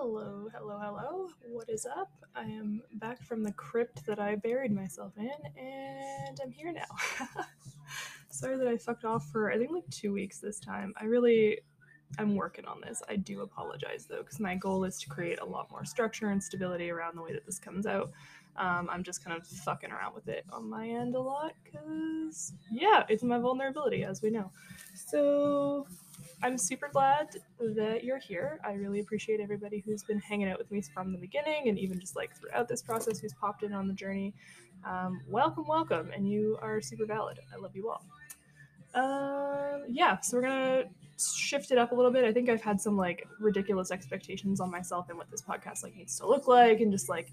Hello, hello, hello. What is up? I am back from the crypt that I buried myself in, and I'm here now. Sorry that I fucked off for I think like two weeks this time. I really I'm working on this. I do apologize though, because my goal is to create a lot more structure and stability around the way that this comes out. Um, I'm just kind of fucking around with it on my end a lot, because yeah, it's my vulnerability, as we know. So I'm super glad that you're here. I really appreciate everybody who's been hanging out with me from the beginning and even just like throughout this process who's popped in on the journey. Um, welcome, welcome, and you are super valid. I love you all. Uh, yeah, so we're gonna shift it up a little bit. I think I've had some like ridiculous expectations on myself and what this podcast like needs to look like, and just like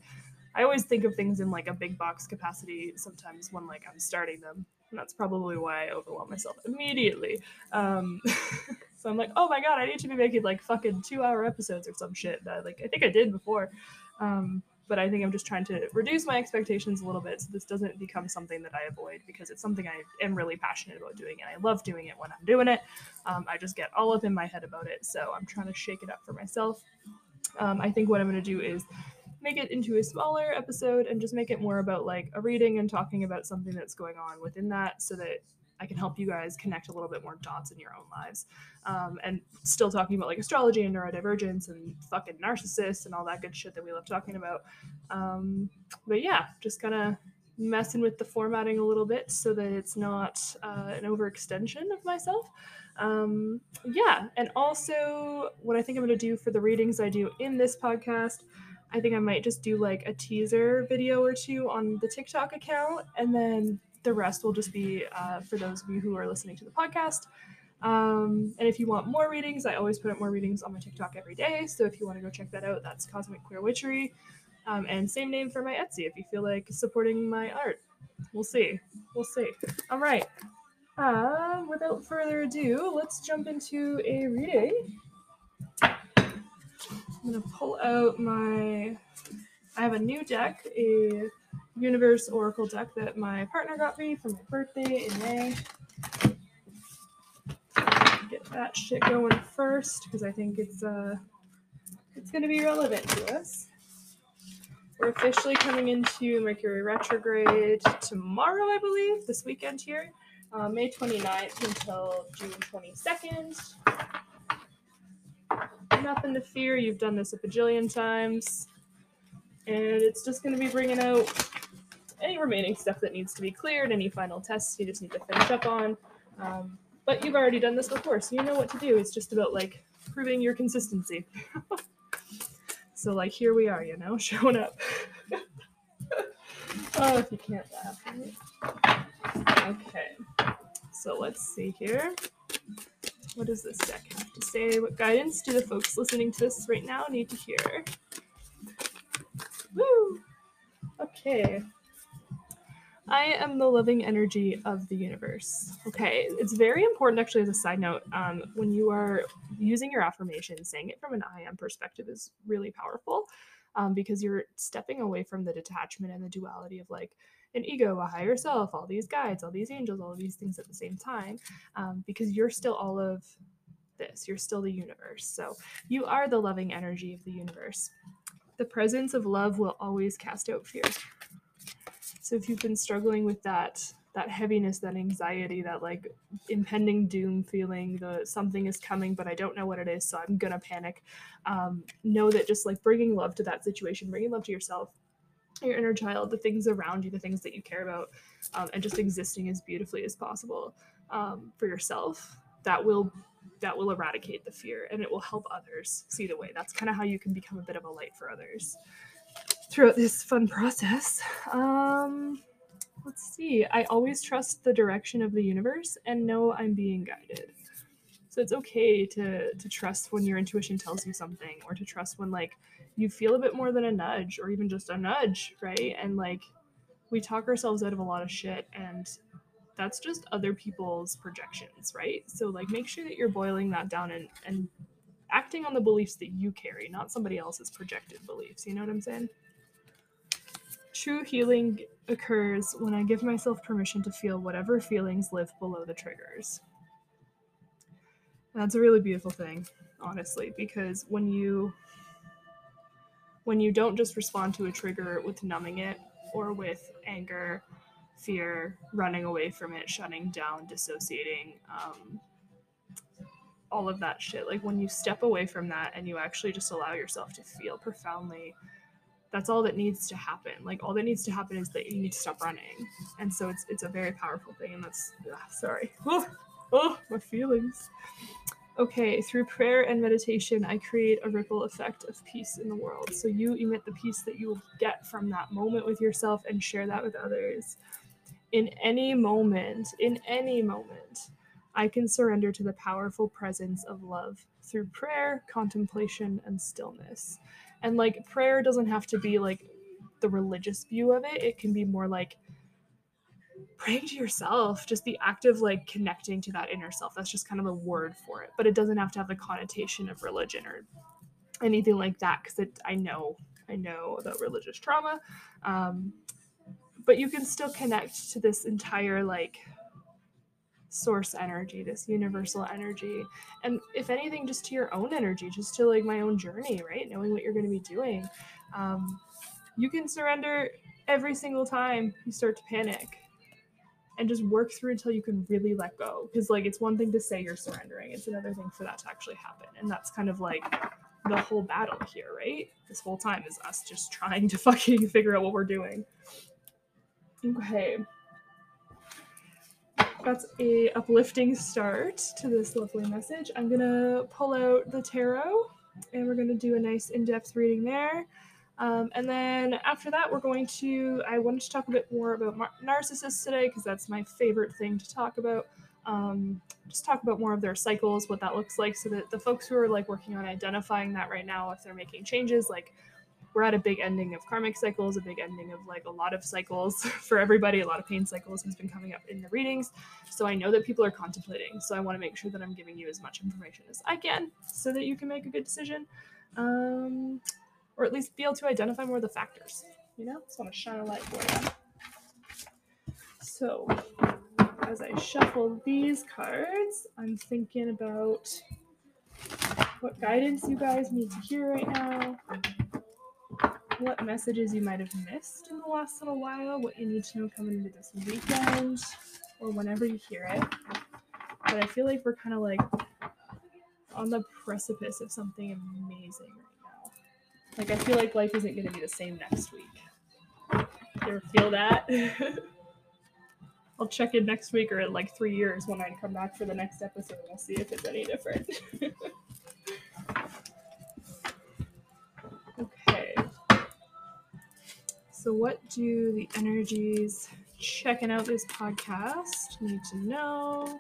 I always think of things in like a big box capacity sometimes when like I'm starting them. And that's probably why I overwhelm myself immediately. Um, So I'm like, oh my god, I need to be making like fucking two hour episodes or some shit that like I think I did before. Um, but I think I'm just trying to reduce my expectations a little bit so this doesn't become something that I avoid because it's something I am really passionate about doing and I love doing it when I'm doing it. Um, I just get all up in my head about it, so I'm trying to shake it up for myself. Um, I think what I'm to do is make it into a smaller episode and just make it more about like a reading and talking about something that's going on within that so that I can help you guys connect a little bit more dots in your own lives. Um, and still talking about like astrology and neurodivergence and fucking narcissists and all that good shit that we love talking about. Um, but yeah, just kind of messing with the formatting a little bit so that it's not uh, an overextension of myself. Um, yeah, and also what I think I'm going to do for the readings I do in this podcast. I think I might just do like a teaser video or two on the TikTok account and then the rest will just be uh, for those of you who are listening to the podcast. Um, and if you want more readings, I always put up more readings on my TikTok every day. So if you want to go check that out, that's Cosmic Queer Witchery. Um, and same name for my Etsy if you feel like supporting my art. We'll see. We'll see. All right. Uh, without further ado, let's jump into a reading. I'm going to pull out my. I have a new deck, a Universe Oracle deck that my partner got me for my birthday in May. Get that shit going first because I think it's uh it's to be relevant to us. We're officially coming into Mercury retrograde tomorrow, I believe, this weekend here, uh, May 29th until June 22nd. Nothing to fear. You've done this a bajillion times. And it's just going to be bringing out any remaining stuff that needs to be cleared, any final tests you just need to finish up on. Um, but you've already done this before, so you know what to do. It's just about like proving your consistency. so like here we are, you know, showing up. oh, if you can't laugh. Okay. So let's see here. What does this deck have to say? What guidance do the folks listening to this right now need to hear? Woo! Okay. I am the living energy of the universe. Okay, it's very important, actually, as a side note, um, when you are using your affirmation, saying it from an I am perspective is really powerful um, because you're stepping away from the detachment and the duality of like an ego, a higher self, all these guides, all these angels, all of these things at the same time, um, because you're still all of this. You're still the universe. So you are the loving energy of the universe. The presence of love will always cast out fear. So if you've been struggling with that that heaviness, that anxiety, that like impending doom feeling, the something is coming, but I don't know what it is, so I'm gonna panic. Um, know that just like bringing love to that situation, bringing love to yourself, your inner child, the things around you, the things that you care about, um, and just existing as beautifully as possible um, for yourself. That will that will eradicate the fear and it will help others see the way. That's kind of how you can become a bit of a light for others throughout this fun process. Um, let's see. I always trust the direction of the universe and know I'm being guided. So it's okay to to trust when your intuition tells you something, or to trust when like you feel a bit more than a nudge, or even just a nudge, right? And like we talk ourselves out of a lot of shit, and that's just other people's projections, right? So like make sure that you're boiling that down and and acting on the beliefs that you carry, not somebody else's projected beliefs. You know what I'm saying? True healing occurs when I give myself permission to feel whatever feelings live below the triggers. That's a really beautiful thing, honestly, because when you when you don't just respond to a trigger with numbing it or with anger, fear, running away from it, shutting down, dissociating, um, all of that shit. Like when you step away from that and you actually just allow yourself to feel profoundly, that's all that needs to happen. Like all that needs to happen is that you need to stop running. And so it's it's a very powerful thing. And that's ugh, sorry. Oh, oh, my feelings. Okay, through prayer and meditation, I create a ripple effect of peace in the world. So you emit the peace that you will get from that moment with yourself and share that with others. In any moment, in any moment, I can surrender to the powerful presence of love through prayer, contemplation, and stillness. And like prayer doesn't have to be like the religious view of it, it can be more like praying to yourself, just the act of like connecting to that inner self. That's just kind of a word for it, but it doesn't have to have the connotation of religion or anything like that because I know I know about religious trauma. Um, but you can still connect to this entire like source energy, this universal energy. And if anything, just to your own energy, just to like my own journey, right? Knowing what you're going to be doing. Um, you can surrender every single time you start to panic and just work through until you can really let go. Because, like, it's one thing to say you're surrendering, it's another thing for that to actually happen. And that's kind of like the whole battle here, right? This whole time is us just trying to fucking figure out what we're doing. Okay that's a uplifting start to this lovely message. I'm gonna pull out the tarot and we're gonna do a nice in-depth reading there. Um, and then after that, we're going to, I wanted to talk a bit more about mar- narcissists today because that's my favorite thing to talk about. Um, just talk about more of their cycles, what that looks like, so that the folks who are like working on identifying that right now, if they're making changes, like we're at a big ending of karmic cycles, a big ending of like a lot of cycles for everybody. A lot of pain cycles has been coming up in the readings. So I know that people are contemplating. So I want to make sure that I'm giving you as much information as I can so that you can make a good decision. Um, or at least be able to identify more of the factors. You know, just want to shine a light for you. So as I shuffle these cards, I'm thinking about what guidance you guys need to hear right now what messages you might have missed in the last little while, what you need to know coming into this weekend, or whenever you hear it. But I feel like we're kind of like on the precipice of something amazing right now. Like, I feel like life isn't going to be the same next week. You ever feel that? I'll check in next week or in like three years when I come back for the next episode. and We'll see if it's any different. So, what do the energies checking out this podcast need to know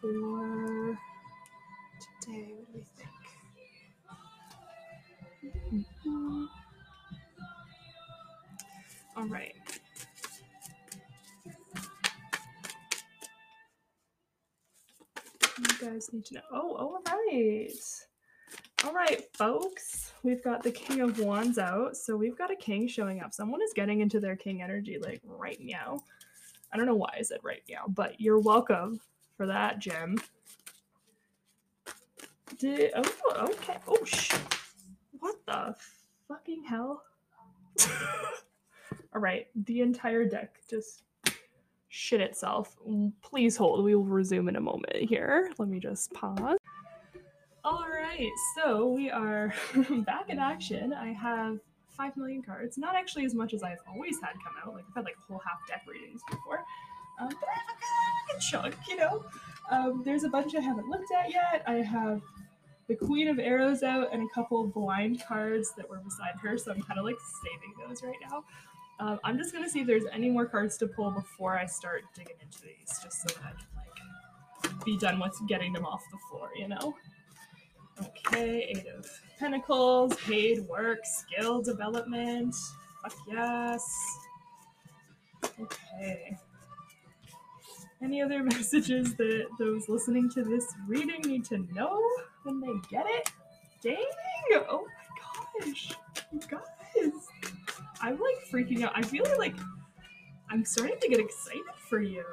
for today? What do we think? Mm-hmm. All right. You guys need to know. Oh, all right. All right, folks, we've got the King of Wands out. So we've got a king showing up. Someone is getting into their king energy like right now. I don't know why I said right now, but you're welcome for that, Jim. Did oh okay. Oh sh what the fucking hell? All right, the entire deck just shit itself. Please hold. We will resume in a moment here. Let me just pause. All right, so we are back in action. I have 5 million cards. Not actually as much as I've always had come out. Like, I've had like a whole half deck readings before. Um, but I have a good chunk, you know? Um, there's a bunch I haven't looked at yet. I have the Queen of Arrows out and a couple blind cards that were beside her, so I'm kind of like saving those right now. Um, I'm just gonna see if there's any more cards to pull before I start digging into these, just so that I can like be done with getting them off the floor, you know? Okay, Eight of Pentacles, paid work, skill development. Fuck yes. Okay. Any other messages that those listening to this reading need to know when they get it? Dang! Oh my gosh. You guys. I'm like freaking out. I feel like I'm starting to get excited for you.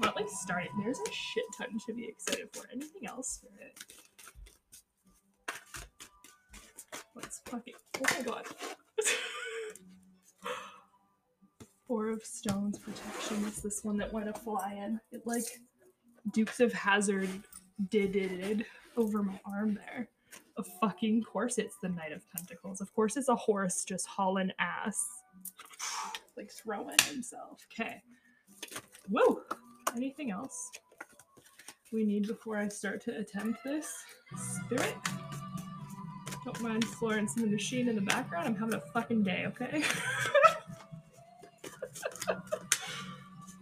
Not like starting. There's a shit ton to be excited for. Anything else for it? Let's fucking, oh my god. Four of Stones protection. It's this one that went a flying. It like Dukes of Hazzard did did over my arm there. Of fucking course it's the Knight of Pentacles. Of course it's a horse just hauling ass. like throwing himself. Okay. Whoa! Anything else we need before I start to attempt this? Spirit? Don't mind Florence and the machine in the background. I'm having a fucking day, okay?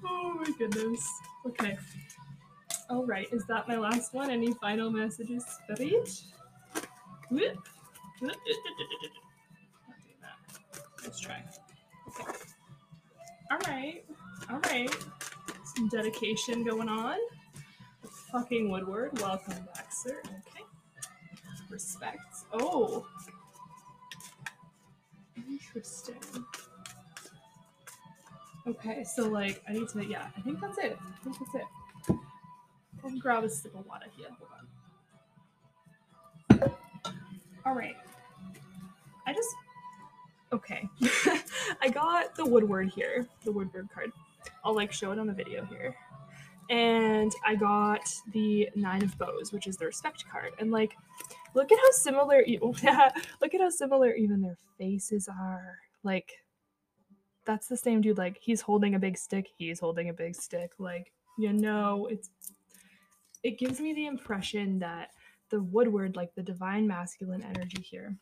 oh my goodness. Okay. All right, is that my last one? Any final messages, Spirit? Let's try. Okay. All right. All right. Some dedication going on. Fucking Woodward, welcome back, sir. Okay. Respect. Oh. Interesting. Okay, so like I need to yeah, I think that's it. I think that's it. I'll grab a sip of water here. Hold on. All right. I just okay. I got the Woodward here, the Woodward card. I'll like show it on the video here. And I got the Nine of Bows, which is the respect card. And like, look at how similar, yeah, look at how similar even their faces are. Like, that's the same dude. Like, he's holding a big stick, he's holding a big stick. Like, you know, it's, it gives me the impression that the Woodward, like the divine masculine energy here,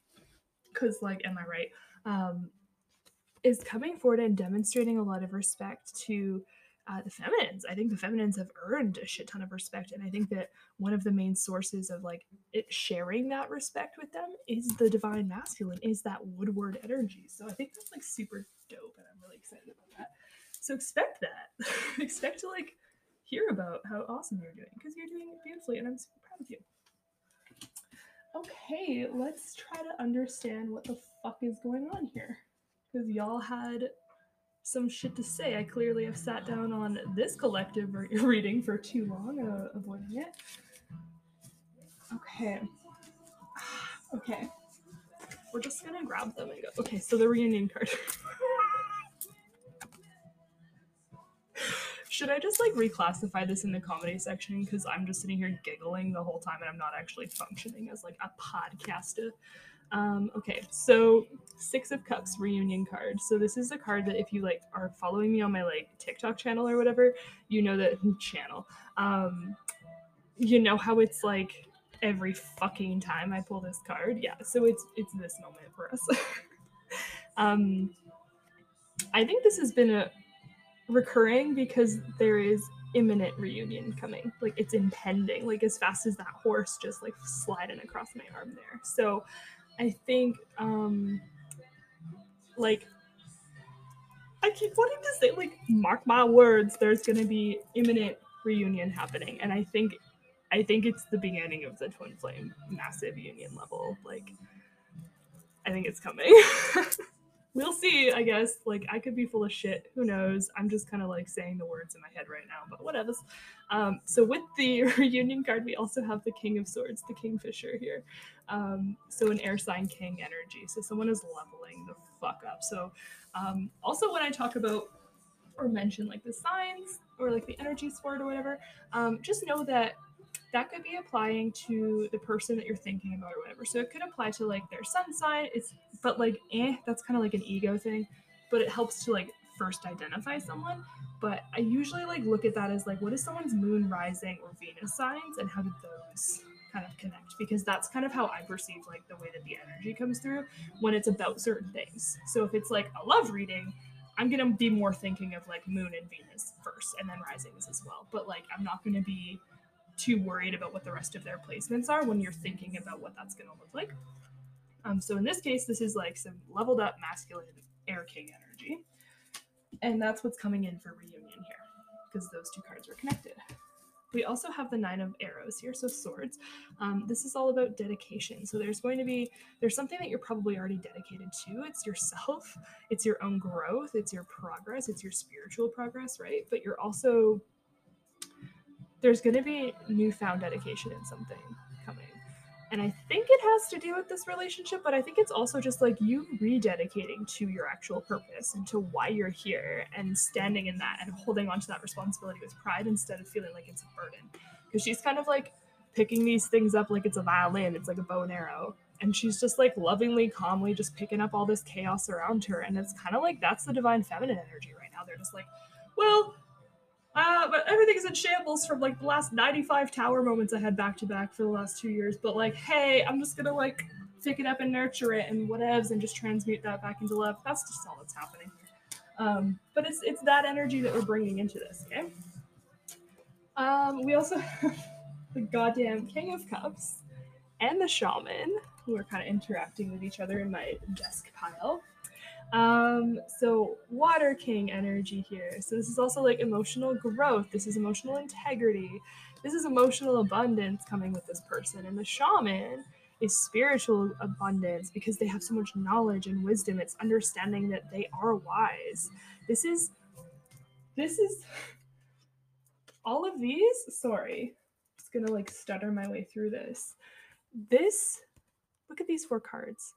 because, like, am I right? Um, is coming forward and demonstrating a lot of respect to uh, the feminines. I think the feminines have earned a shit ton of respect, and I think that one of the main sources of like sharing that respect with them is the divine masculine, is that Woodward energy. So I think that's like super dope, and I'm really excited about that. So expect that, expect to like hear about how awesome you're doing because you're doing it beautifully, and I'm super proud of you. Okay, let's try to understand what the fuck is going on here because y'all had some shit to say. I clearly have sat down on this collective re- reading for too long, uh, avoiding it. Okay. Okay. We're just gonna grab them and go. Okay, so the reunion card. Should I just like reclassify this in the comedy section? Because I'm just sitting here giggling the whole time and I'm not actually functioning as like a podcaster. Um, okay, so Six of Cups reunion card. So this is a card that if you like are following me on my like TikTok channel or whatever, you know that channel. Um, you know how it's like every fucking time I pull this card. Yeah, so it's it's this moment for us. um, I think this has been a recurring because there is imminent reunion coming. Like it's impending. Like as fast as that horse just like sliding across my arm there. So I think um like I keep wanting to say like mark my words, there's gonna be imminent reunion happening. And I think I think it's the beginning of the twin flame massive union level. Like I think it's coming. we'll see, I guess. Like I could be full of shit. Who knows? I'm just kind of like saying the words in my head right now, but whatever. Um, so with the reunion card, we also have the King of Swords, the Kingfisher here. Um, so an air sign king energy. So someone is leveling the fuck up. So um, also when I talk about or mention like the signs or like the energy sword or whatever, um, just know that that could be applying to the person that you're thinking about or whatever. So it could apply to like their sun sign. It's but like eh, that's kind of like an ego thing. But it helps to like first identify someone. But I usually like look at that as like what is someone's moon rising or Venus signs and how do those kind of connect because that's kind of how I perceive like the way that the energy comes through when it's about certain things. So if it's like a love reading, I'm gonna be more thinking of like moon and Venus first and then risings as well. But like I'm not gonna be too worried about what the rest of their placements are when you're thinking about what that's to look like. Um, so in this case, this is like some leveled up masculine air king energy. And that's what's coming in for reunion here because those two cards are connected. We also have the nine of arrows here, so swords. Um, this is all about dedication. So there's going to be there's something that you're probably already dedicated to. It's yourself, it's your own growth, it's your progress, it's your spiritual progress, right? But you're also there's going to be newfound dedication in something. And I think it has to do with this relationship, but I think it's also just like you rededicating to your actual purpose and to why you're here and standing in that and holding on to that responsibility with pride instead of feeling like it's a burden. Because she's kind of like picking these things up like it's a violin, it's like a bow and arrow. And she's just like lovingly, calmly just picking up all this chaos around her. And it's kind of like that's the divine feminine energy right now. They're just like, well, uh, but everything is in shambles from like the last 95 tower moments I had back to back for the last two years. But like, hey, I'm just gonna like pick it up and nurture it and whatevs and just transmute that back into love. That's just all that's happening. Um, but it's it's that energy that we're bringing into this. Okay. Um, we also have the goddamn King of Cups and the Shaman who are kind of interacting with each other in my desk pile. Um, so water king energy here. So this is also like emotional growth. This is emotional integrity. This is emotional abundance coming with this person. And the shaman is spiritual abundance because they have so much knowledge and wisdom. It's understanding that they are wise. This is this is all of these, sorry. I'm just gonna like stutter my way through this. This look at these four cards.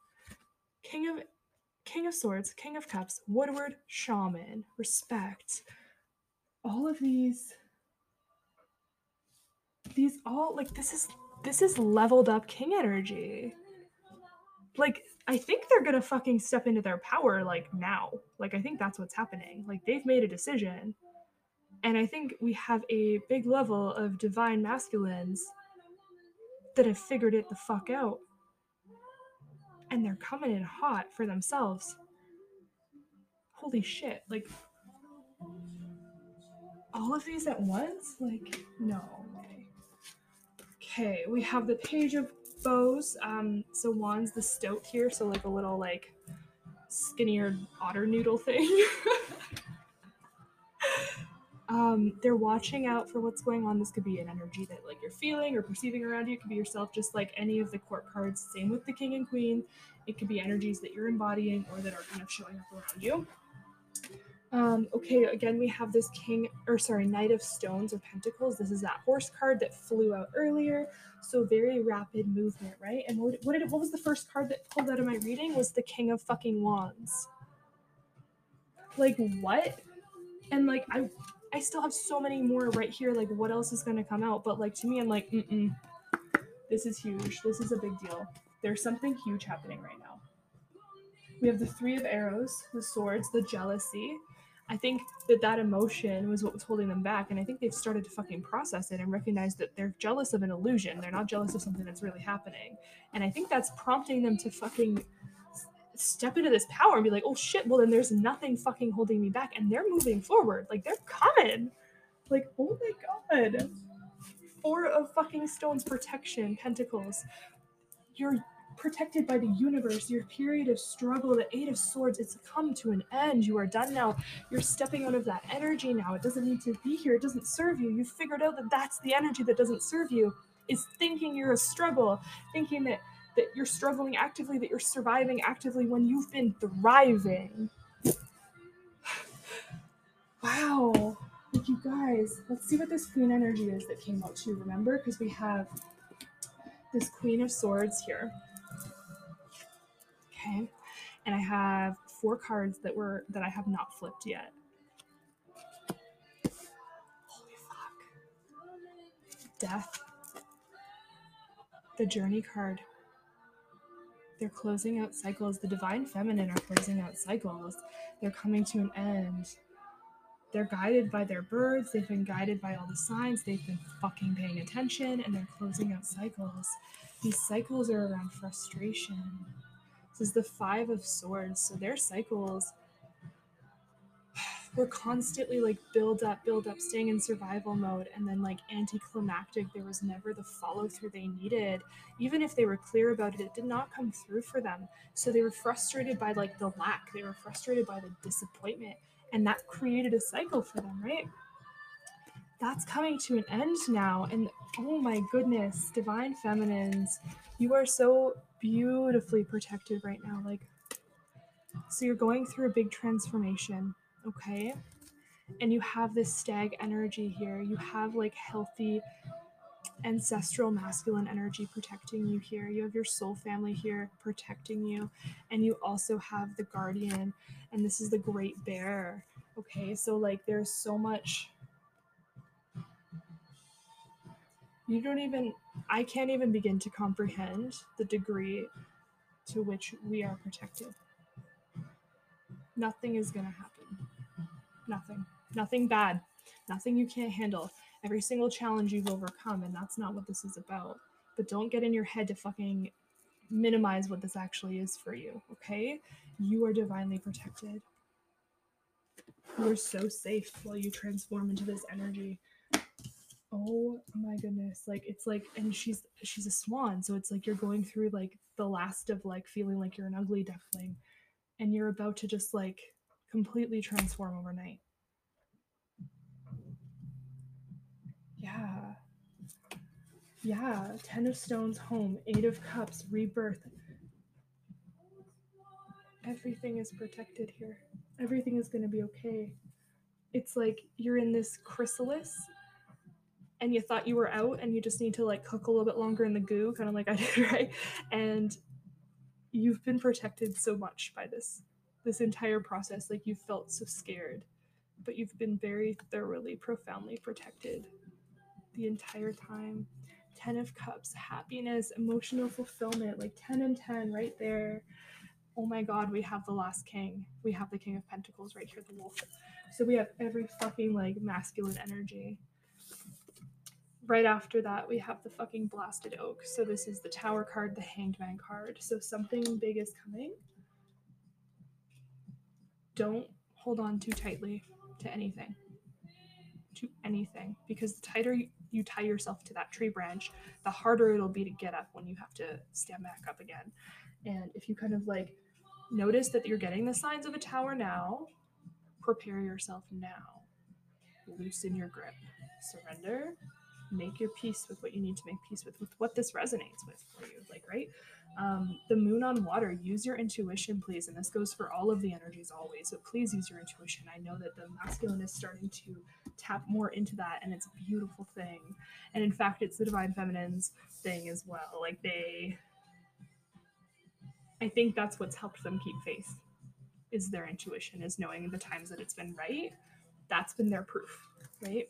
King of King of Swords, King of Cups, Woodward, Shaman, Respect. All of these these all like this is this is leveled up king energy. Like I think they're going to fucking step into their power like now. Like I think that's what's happening. Like they've made a decision. And I think we have a big level of divine masculines that have figured it the fuck out and they're coming in hot for themselves. Holy shit. Like, all of these at once? Like, no way. Okay, we have the Page of Bows. Um, so wands the stoat here, so like a little like skinnier otter noodle thing. um, they're watching out for what's going on. This could be an energy that like you're feeling or perceiving around you. It could be yourself, just like any of the court cards. Same with the king and queen. It could be energies that you're embodying or that are kind of showing up around you. Um, okay, again, we have this king, or sorry, knight of stones or pentacles. This is that horse card that flew out earlier. So very rapid movement, right? And what, what did what was the first card that pulled out of my reading? Was the king of fucking wands. Like what? And like I I still have so many more right here. Like, what else is going to come out? But, like, to me, I'm like, mm This is huge. This is a big deal. There's something huge happening right now. We have the Three of Arrows, the swords, the jealousy. I think that that emotion was what was holding them back. And I think they've started to fucking process it and recognize that they're jealous of an illusion. They're not jealous of something that's really happening. And I think that's prompting them to fucking step into this power and be like, oh shit, well then there's nothing fucking holding me back. And they're moving forward. Like they're coming. Like, oh my god. Four of fucking stones protection, pentacles. You're protected by the universe. Your period of struggle, the Eight of Swords, it's come to an end. You are done now. You're stepping out of that energy now. It doesn't need to be here. It doesn't serve you. You figured out that that's the energy that doesn't serve you. Is thinking you're a struggle, thinking that that you're struggling actively, that you're surviving actively when you've been thriving. wow. Like you guys, let's see what this queen energy is that came out too, remember? Because we have this queen of swords here. Okay. And I have four cards that were that I have not flipped yet. Holy fuck. Death. The journey card. They're closing out cycles. The divine feminine are closing out cycles. They're coming to an end. They're guided by their birds. They've been guided by all the signs. They've been fucking paying attention and they're closing out cycles. These cycles are around frustration. This is the Five of Swords. So their cycles were constantly like build up, build up, staying in survival mode, and then like anticlimactic. There was never the follow through they needed. Even if they were clear about it, it did not come through for them. So they were frustrated by like the lack, they were frustrated by the disappointment, and that created a cycle for them, right? That's coming to an end now. And oh my goodness, divine feminines, you are so beautifully protected right now. Like, so you're going through a big transformation okay? And you have this stag energy here. You have like healthy ancestral masculine energy protecting you here. You have your soul family here protecting you. And you also have the guardian, and this is the great bear. Okay, so like there's so much. You don't even, I can't even begin to comprehend the degree to which we are protected. Nothing is going to happen. Nothing. Nothing bad. Nothing you can't handle every single challenge you've overcome, and that's not what this is about. But don't get in your head to fucking minimize what this actually is for you, okay? You are divinely protected. You are so safe while you transform into this energy. Oh my goodness. Like it's like and she's she's a swan, so it's like you're going through like the last of like feeling like you're an ugly duckling and you're about to just like completely transform overnight. Yeah. Yeah. Ten of Stones, home. Eight of Cups, rebirth. Everything is protected here. Everything is going to be okay. It's like you're in this chrysalis and you thought you were out and you just need to like cook a little bit longer in the goo, kind of like I did, right? And you've been protected so much by this this entire process like you felt so scared but you've been very thoroughly profoundly protected the entire time. 10 of Cups, happiness, emotional fulfillment, like 10 and 10 right there. Oh my God, we have the last king. We have the King of Pentacles right here, the wolf. So we have every fucking like masculine energy. Right after that, we have the fucking blasted oak. So this is the tower card, the hanged man card. So something big is coming. Don't hold on too tightly to anything. To anything. Because the tighter you tie yourself to that tree branch, the harder it'll be to get up when you have to stand back up again. And if you kind of like notice that you're getting the signs of a tower now, prepare yourself now. Loosen your grip, surrender, make your peace with what you need to make peace with, with what this resonates with for you. Like, right? Um, the moon on water, use your intuition, please. And this goes for all of the energies always. So please use your intuition. I know that the masculine is starting to tap more into that, and it's a beautiful thing. And in fact, it's the divine feminine's thing as well. Like they, I think that's what's helped them keep faith is their intuition, is knowing the times that it's been right. That's been their proof, right?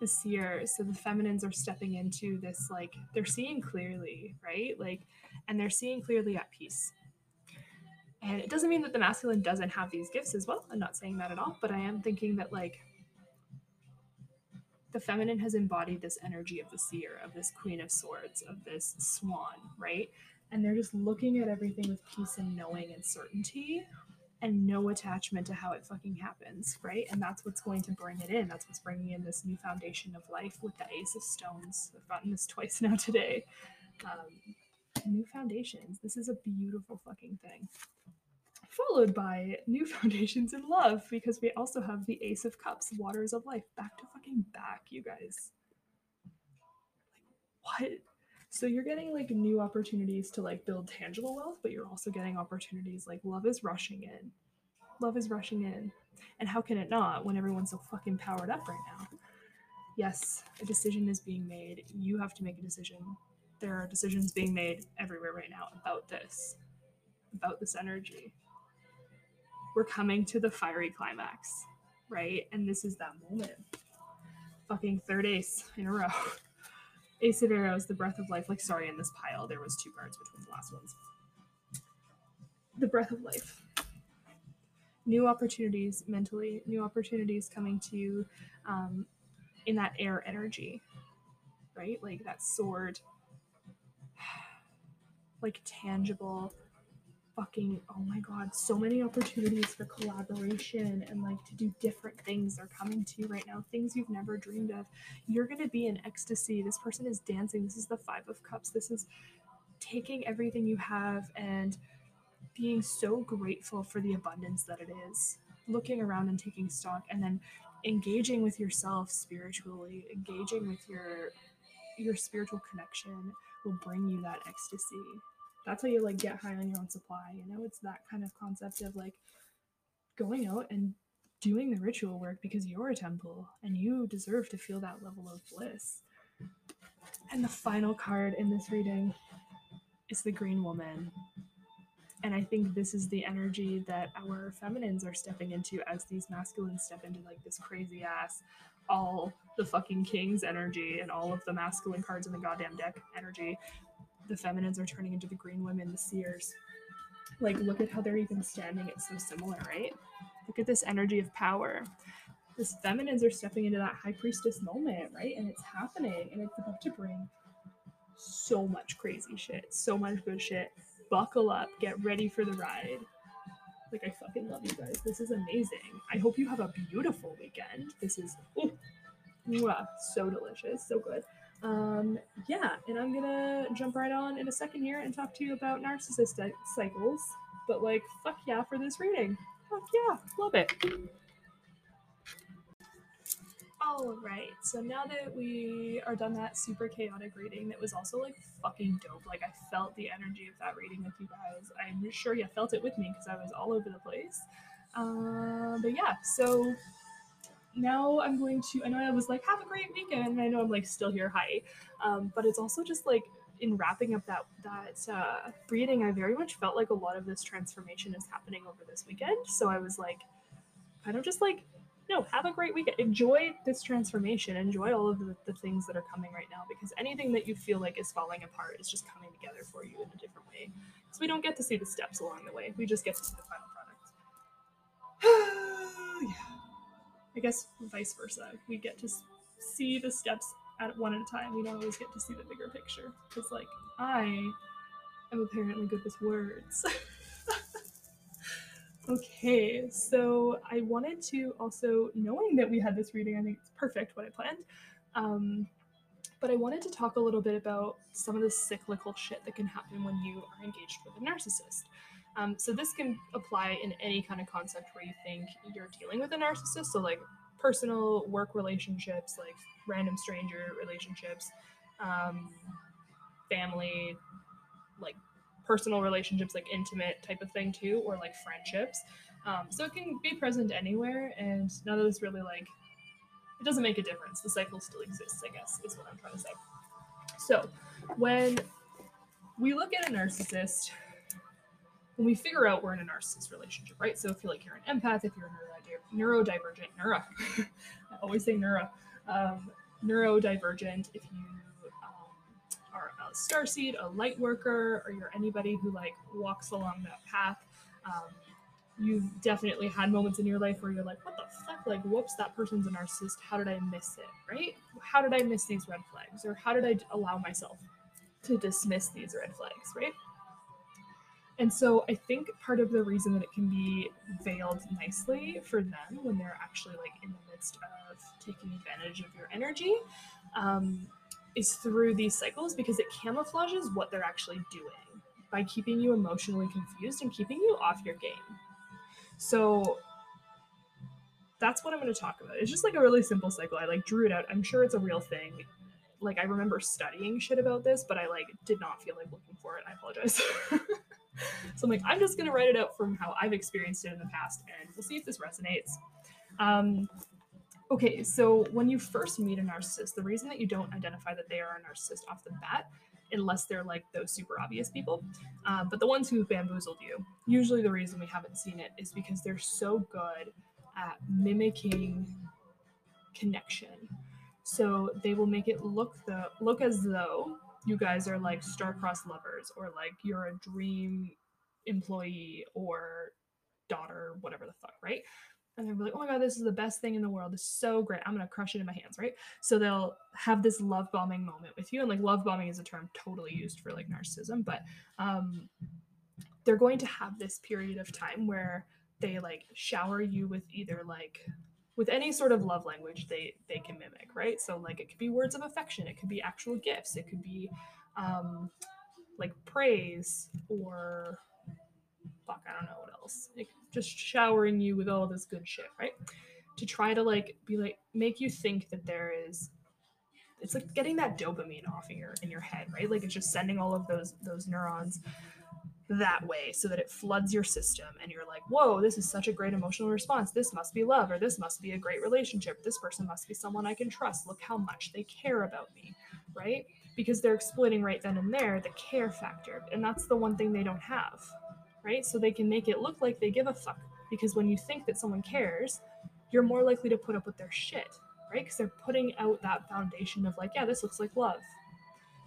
The seer so the feminines are stepping into this like they're seeing clearly right? Like and they're seeing clearly at peace. And it doesn't mean that the masculine doesn't have these gifts as well i'm not saying that at all but i am thinking that like the feminine has embodied this energy of the seer of this queen of swords of this swan right? And they're just looking at everything with peace and knowing and certainty and no attachment to how it fucking happens, right? And that's what's going to bring it in. That's what's bringing in this new foundation of life with the Ace of Stones. I've gotten this twice now today. Um, new foundations. This is a beautiful fucking thing. Followed by new foundations in love because we also have the Ace of Cups, Waters of Life, back to fucking back, you guys. Like, what? So you're getting like new opportunities to like build tangible wealth, but you're also getting opportunities like love is rushing in. Love is rushing in. And how can it not when everyone's so fucking powered up right now? Yes, a decision is being made. You have to make a decision. There are decisions being made everywhere right now about this, about this energy. We're coming to the fiery climax, right? And this is that moment. Fucking third ace in a row. Ace of Arrows, the Breath of Life. Like, sorry, in this pile, there was two cards between the last ones. The Breath of Life. New opportunities mentally, new opportunities coming to you um, in that air energy, right? Like that sword, like tangible, fucking oh my god so many opportunities for collaboration and like to do different things are coming to you right now things you've never dreamed of. You're going to be in ecstasy. This person is dancing. This is the five of cups. This is taking everything you have and being so grateful for the abundance that it is. Looking around and taking stock and then engaging with yourself spiritually. Engaging with your your spiritual connection will bring you that ecstasy that's how you like get high on your own supply you know it's that kind of concept of like going out and doing the ritual work because you're a temple and you deserve to feel that level of bliss And the final card in this reading is the Green Woman. And I think this is the energy that our feminines are stepping into as these masculines step into like this crazy ass, all the fucking king's energy and all of the masculine cards in the goddamn deck energy. The feminines are turning into the green women, the seers. Like, look at how they're even standing. It's so similar, right? Look at this energy of power. This feminines are stepping into that high priestess moment, right? And it's happening and it's about to bring so much crazy shit, so much good shit. Buckle up, get ready for the ride. Like I fucking love you guys. This is amazing. I hope you have a beautiful weekend. This is mwah, so delicious, so good. Um, yeah, and I'm gonna jump right on in a second here and talk to you about narcissist cycles. But like, fuck yeah for this reading. Fuck yeah, love it. All right, so now that we are done that super chaotic reading, that was also like fucking dope. Like I felt the energy of that reading with you guys. I'm sure you felt it with me because I was all over the place. Uh, but yeah, so now I'm going to. I know I was like, have a great weekend. And I know I'm like still here, hi. Um, but it's also just like in wrapping up that that uh, reading, I very much felt like a lot of this transformation is happening over this weekend. So I was like, kind of just like, no, have a great weekend. Enjoy this transformation. Enjoy all of the, the things that are coming right now because anything that you feel like is falling apart is just coming together for you in a different way. So we don't get to see the steps along the way. We just get to see the final product. yeah. I guess vice versa. We get to see the steps at one at a time. We don't always get to see the bigger picture because, like, I am apparently good with words. okay, so I wanted to also, knowing that we had this reading, I think it's perfect what I planned. Um, but I wanted to talk a little bit about some of the cyclical shit that can happen when you are engaged with a narcissist. Um, so this can apply in any kind of concept where you think you're dealing with a narcissist. So like personal work relationships, like random stranger relationships, um, family, like personal relationships, like intimate type of thing too, or like friendships. Um, so it can be present anywhere, and none of this really like it doesn't make a difference. The cycle still exists, I guess, is what I'm trying to say. So when we look at a narcissist, when we figure out we're in a narcissist relationship, right? So if you're like you're an empath, if you're a neurodivergent, neuro, I always say neuro, um, neurodivergent, if you um, are a starseed, a light worker, or you're anybody who like walks along that path, um, you've definitely had moments in your life where you're like, what the fuck? Like, whoops, that person's a narcissist. How did I miss it? Right? How did I miss these red flags? Or how did I allow myself to dismiss these red flags? Right? And so I think part of the reason that it can be veiled nicely for them when they're actually like in the midst of taking advantage of your energy um, is through these cycles because it camouflages what they're actually doing by keeping you emotionally confused and keeping you off your game. So that's what I'm going to talk about. It's just like a really simple cycle. I like drew it out. I'm sure it's a real thing. Like I remember studying shit about this, but I like did not feel like looking for it. I apologize. so I'm like, I'm just gonna write it out from how I've experienced it in the past, and we'll see if this resonates. Um, okay, so when you first meet a narcissist, the reason that you don't identify that they are a narcissist off the bat, unless they're like those super obvious people, uh, but the ones who bamboozled you, usually the reason we haven't seen it is because they're so good at mimicking connection. So they will make it look the look as though you guys are like star-crossed lovers or like you're a dream employee or daughter, whatever the fuck, right? And they're like, oh my god, this is the best thing in the world. Is so great. I'm gonna crush it in my hands, right? So they'll have this love bombing moment with you, and like love bombing is a term totally used for like narcissism, but um, they're going to have this period of time where they like shower you with either like with any sort of love language they they can mimic right? So like it could be words of affection it could be actual gifts it could be um like praise or fuck i don't know what else. Like just showering you with all this good shit right? To try to like be like make you think that there is it's like getting that dopamine off in your in your head right? Like it's just sending all of those those neurons that way so that it floods your system and you're like, whoa, this is such a great emotional response. This must be love, or this must be a great relationship. This person must be someone I can trust. Look how much they care about me, right? because they're exploiting right then and there the care factor. And that's the one thing they don't have, right? So they can make it look like they give a fuck because when you think that someone cares, you're more likely to put up with their shit, right? Because they're putting out that foundation of like, yeah, this looks like love.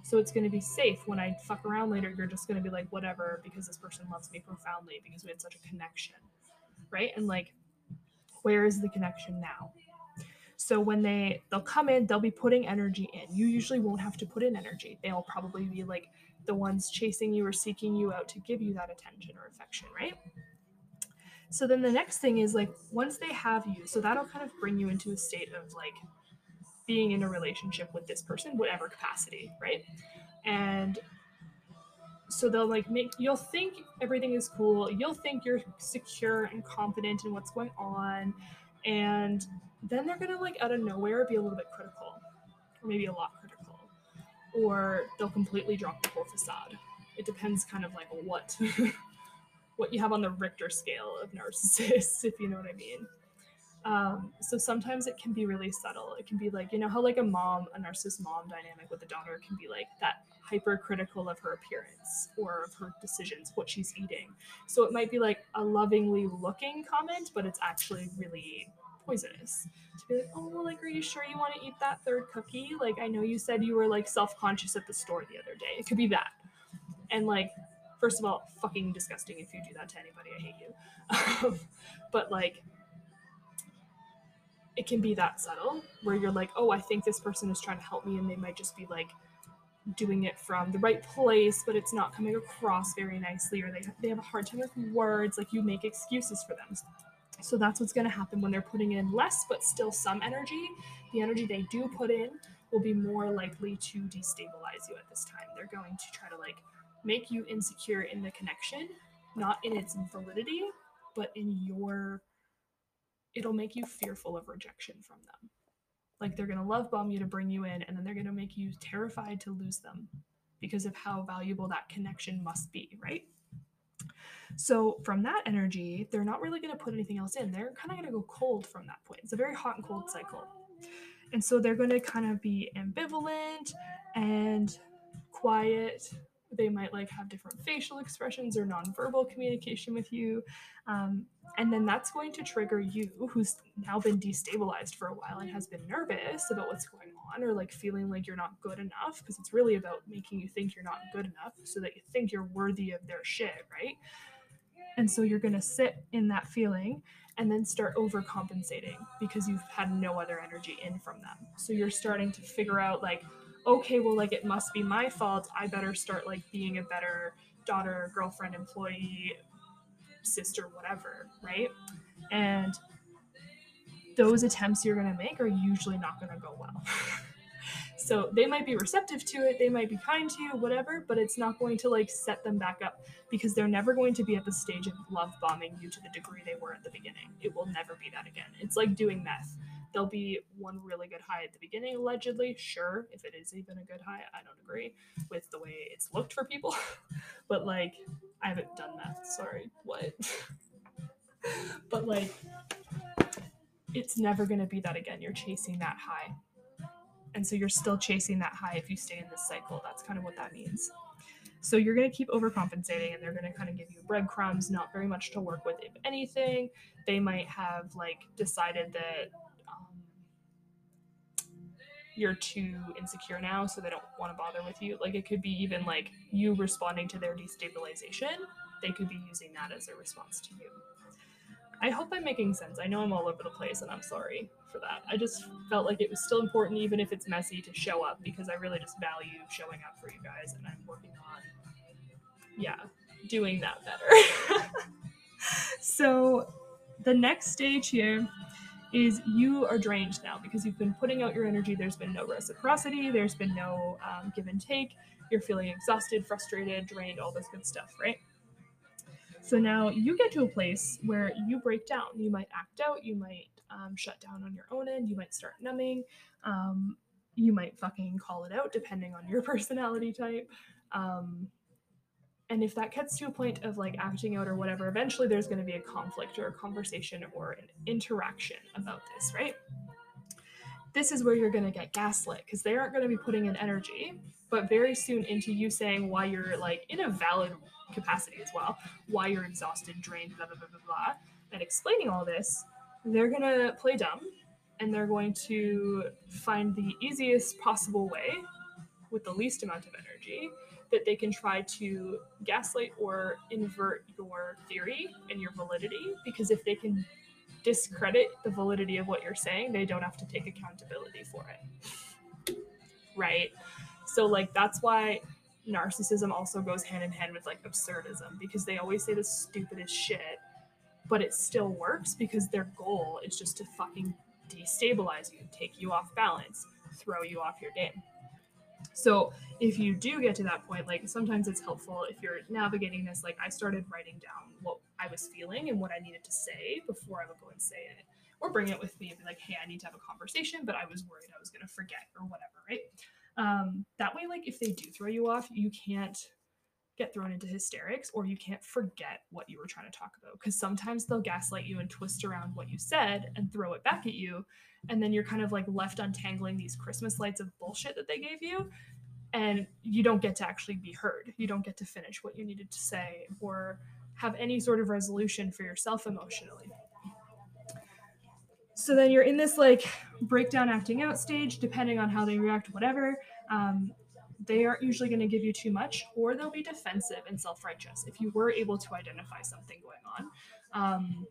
So it's going to be safe when I fuck around later. You're just going to be like, whatever, because this person loves me profoundly because we had such a connection, right? And like, where is the connection now? So when they they'll come in, they'll be putting energy in. You usually won't have to put in energy. They'll probably be like the ones chasing you or seeking you out to give you that attention or affection, right? So then the next thing is like once they have you, so that'll kind of bring you into a state of like being in a relationship with this person, whatever capacity, right? And so they'll like make you'll think everything is cool, you'll think you're secure and confident in what's going on, and then they're gonna like out of nowhere be a little bit critical, or maybe a lot critical, or they'll completely drop the whole facade. It depends kind of like what what you have on the Richter scale of narcissists, if you know what I mean. Um, so sometimes it can be really subtle. It can be like, you know, how like a mom, a narcissist mom dynamic with a daughter can be like that hypercritical of her appearance or of her decisions, what she's eating. So it might be like a lovingly looking comment, but it's actually really poisonous. To be like, oh, like, are you sure you want to eat that third cookie? Like, I know you said you were like self conscious at the store the other day. It could be that. And like, first of all, fucking disgusting if you do that to anybody. I hate you. but like, it can be that subtle where you're like, oh, I think this person is trying to help me, and they might just be like doing it from the right place, but it's not coming across very nicely, or they, they have a hard time with words. Like you make excuses for them. So that's what's going to happen when they're putting in less, but still some energy. The energy they do put in will be more likely to destabilize you at this time. They're going to try to like make you insecure in the connection, not in its validity, but in your it'll make you fearful of rejection from them. Like they're going to love bomb you to bring you in, and then they're going to make you terrified to lose them because of how valuable that connection must be, right? So, from that energy, they're not really going to put anything else in. They're kind of going to go cold from that point. It's a very hot and cold cycle. And so they're going to kind of be ambivalent and quiet they might like have different facial expressions or nonverbal communication with you um, and then that's going to trigger you who's now been destabilized for a while and has been nervous about what's going on or like feeling like you're not good enough because it's really about making you think you're not good enough so that you think you're worthy of their shit right? And so you're going to sit in that feeling and then start overcompensating because you've had no other energy in from them. So you're starting to figure out like okay, well, like it must be my fault. I better start like being a better daughter, girlfriend, employee, sister, whatever, right? And those attempts you're going to make are usually not going to go well. so they might be receptive to it, they might be kind to you, whatever, but it's not going to like set them back up because they're never going to be at the stage of love bombing you to the degree they were at the beginning. It will never be that again. It's like doing meth There'll be one really good high at the beginning, allegedly. Sure, if it is even a good high, I don't agree with the way it's looked for people. but like, I haven't done that. Sorry, what? but like, it's never going to be that again. You're chasing that high. And so you're still chasing that high if you stay in this cycle. That's kind of what that means. So you're going to keep overcompensating and they're going to kind of give you breadcrumbs, not very much to work with, if anything. They might have like decided that you're too insecure now, so they don't want to bother with you. Like it could be even like you responding to their destabilization. They could be using that as a response to you. I hope I'm making sense. I know I'm all over the place and I'm sorry for that. I just felt like it was still important, even if it's messy, to show up because I really just value showing up for you guys and I'm working on, yeah, doing that better. so the next stage here is you are drained now because you've been putting out your energy. There's been no reciprocity, there's been no um, give and take. You're feeling exhausted, frustrated, drained, all this good stuff, right? So now you get to a place where you break down. You might act out, you might um, shut down on your own end, you might start numbing, um, you might fucking call it out depending on your personality type. Um, and if that gets to a point of like acting out or whatever eventually there's going to be a conflict or a conversation or an interaction about this right? This is where you're going to get gaslit because they aren't going to be putting in energy, but very soon into you saying why you're like in a valid capacity as well, why you're exhausted, drained, blah, blah, blah, blah, blah, and explaining all this, they're going to play dumb and they're going to find the easiest possible way with the least amount of energy that they can try to gaslight or invert your theory and your validity because if they can discredit the validity of what you're saying, they don't have to take accountability for it. Right? So, like, that's why narcissism also goes hand in hand with like absurdism because they always say the stupidest shit, but it still works because their goal is just to fucking destabilize you, take you off balance, throw you off your game. So if you do get to that point, like sometimes it's helpful if you're navigating this. Like I started writing down what I was feeling and what I needed to say before I would go and say it, or bring it with me and be like, "Hey, I need to have a conversation," but I was worried I was going to forget or whatever, right? Um, that way, like if they do throw you off, you can't get thrown into hysterics or you can't forget what you were trying to talk about because sometimes they'll gaslight you and twist around what you said and throw it back at you and then you're kind of like left untangling these christmas lights of bullshit that they gave you and you don't get to actually be heard. You don't get to finish what you needed to say or have any sort of resolution for yourself emotionally. So then you're in this like breakdown acting out stage depending on how they react whatever. Um, they aren't usually going to give you too much or they'll be defensive and self-righteous if you were able to identify something going on. Um,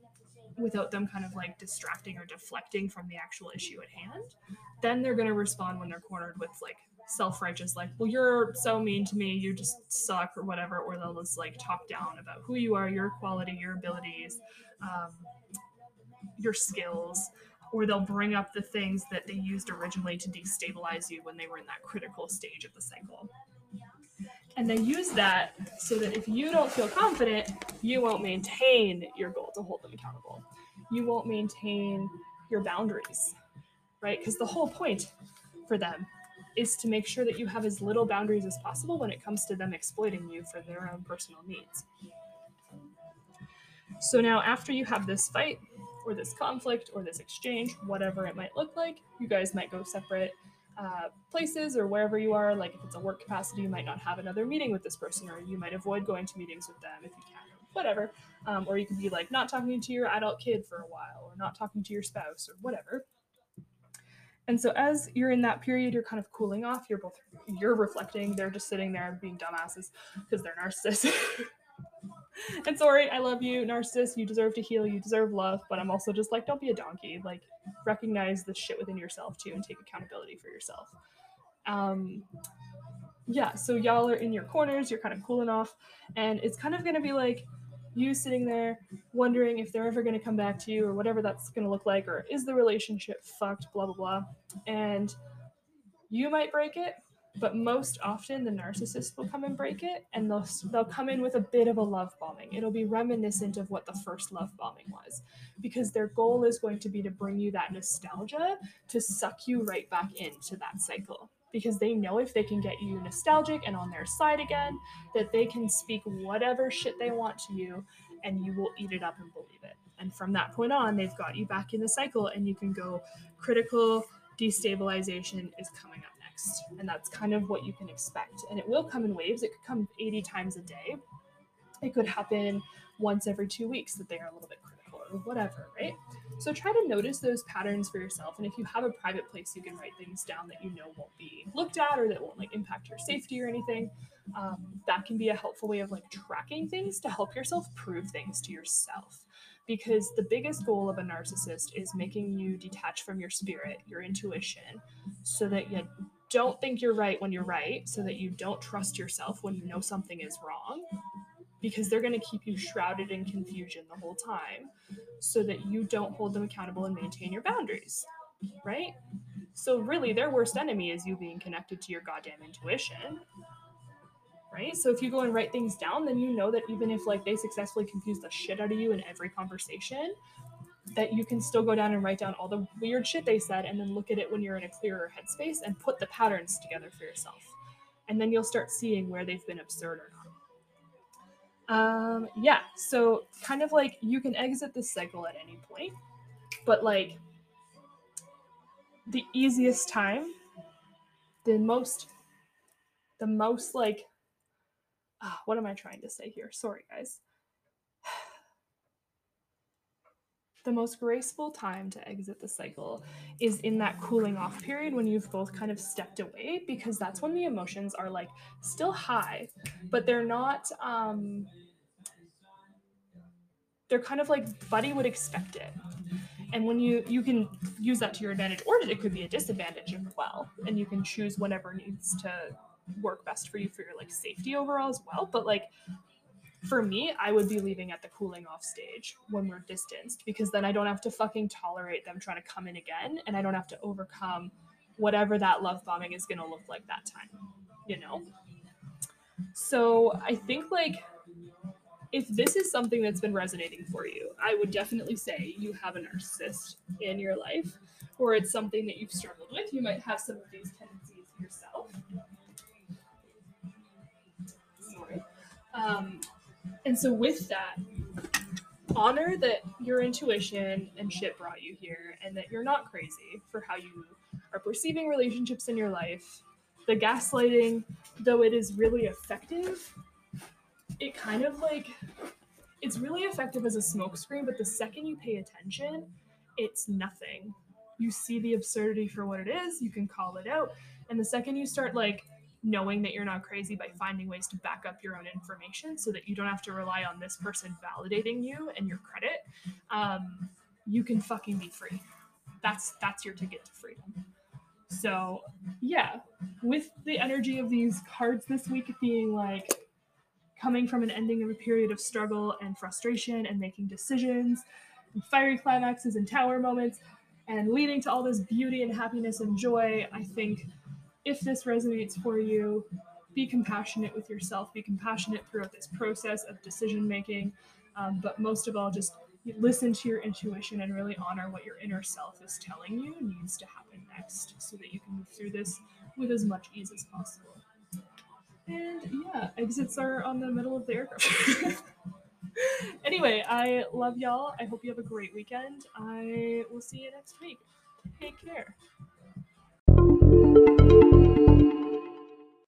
without them kind of like distracting or deflecting from the actual issue at hand then they're going to respond when they're cornered with like self-righteous like well you're so mean to me you just suck or whatever or they'll just like talk down about who you are your quality your abilities um, your skills or they'll bring up the things that they used originally to destabilize you when they were in that critical stage of the cycle. And they use that so that if you don't feel confident, you won't maintain your goal to hold them accountable. You won't maintain your boundaries, right? Because the whole point for them is to make sure that you have as little boundaries as possible when it comes to them exploiting you for their own personal needs. So now, after you have this fight, or this conflict or this exchange, whatever it might look like. You guys might go separate uh, places or wherever you are. Like if it's a work capacity, you might not have another meeting with this person, or you might avoid going to meetings with them if you can, whatever. Um, or you can be like not talking to your adult kid for a while, or not talking to your spouse, or whatever. And so as you're in that period, you're kind of cooling off. You're both you're reflecting. They're just sitting there being dumbasses because they're narcissists. and sorry, I love you, narcissist. You deserve to heal. You deserve love. But I'm also just like, don't be a donkey. Like, recognize the shit within yourself too, and take accountability for yourself. Um, yeah. So y'all are in your corners. You're kind of cooling off, and it's kind of gonna be like you sitting there wondering if they're ever going to come back to you or whatever that's going to look like or is the relationship fucked blah blah blah. And you might break it but most often the narcissist will come and break it and they'll they'll come in with a bit of a love bombing. It'll be reminiscent of what the first love bombing was because their goal is going to be to bring you that nostalgia to suck you right back into that cycle because they know if they can get you nostalgic and on their side again that they can speak whatever shit they want to you and you will eat it up and believe it and from that point on they've got you back in the cycle and you can go critical destabilization is coming up next. And that's kind of what you can expect. And it will come in waves. It could come 80 times a day. It could happen once every two weeks that they are a little bit critical or whatever, right? So try to notice those patterns for yourself. And if you have a private place, you can write things down that you know won't be looked at or that won't like impact your safety or anything. Um, that can be a helpful way of like tracking things to help yourself prove things to yourself because the biggest goal of a narcissist is making you detach from your spirit, your intuition, so that you don't think you're right when you're right, so that you don't trust yourself when you know something is wrong, because they're going to keep you shrouded in confusion the whole time, so that you don't hold them accountable and maintain your boundaries, right? So, really, their worst enemy is you being connected to your goddamn intuition. Right? So if you go and write things down, then you know that even if like they successfully confuse the shit out of you in every conversation, that you can still go down and write down all the weird shit they said and then look at it when you're in a clearer headspace and put the patterns together for yourself. And then you'll start seeing where they've been absurd or not. Um, yeah, so kind of like you can exit the cycle at any point, but like the easiest time, the most, the most like, ah, what am I trying to say here? Sorry, guys. The most graceful time to exit the cycle is in that cooling off period when you've both kind of stepped away because that's when the emotions are like still high, but they're not um they're kind of like Buddy would expect it. And when you you can use that to your advantage, or it could be a disadvantage as well. And you can choose whatever needs to work best for you for your like safety overall as well. But like for me, I would be leaving at the cooling off stage when we're distanced because then I don't have to fucking tolerate them trying to come in again and I don't have to overcome whatever that love bombing is going to look like that time, you know? So I think like if this is something that's been resonating for you, I would definitely say you have a narcissist in your life, or it's something that you've struggled with. You might have some of these tendencies yourself. Sorry. Um, and so, with that, honor that your intuition and shit brought you here, and that you're not crazy for how you are perceiving relationships in your life. The gaslighting, though it is really effective, it kind of like it's really effective as a smokescreen, but the second you pay attention, it's nothing. You see the absurdity for what it is, you can call it out. And the second you start like knowing that you're not crazy by finding ways to back up your own information so that you don't have to rely on this person validating you and your credit, um, you can fucking be free. That's that's your ticket to freedom. So yeah, with the energy of these cards this week being like coming from an ending of a period of struggle and frustration and making decisions and fiery climaxes and tower moments and leading to all this beauty and happiness and joy, I think if this resonates for you, be compassionate with yourself, be compassionate throughout this process of decision making, um, but most of all, just listen to your intuition and really honor what your inner self is telling you needs to happen next so that you can move through this with as much ease as possible. And yeah, exits are on the middle of the aircraft. anyway, I love y'all. I hope you have a great weekend. I will see you next week. Take care.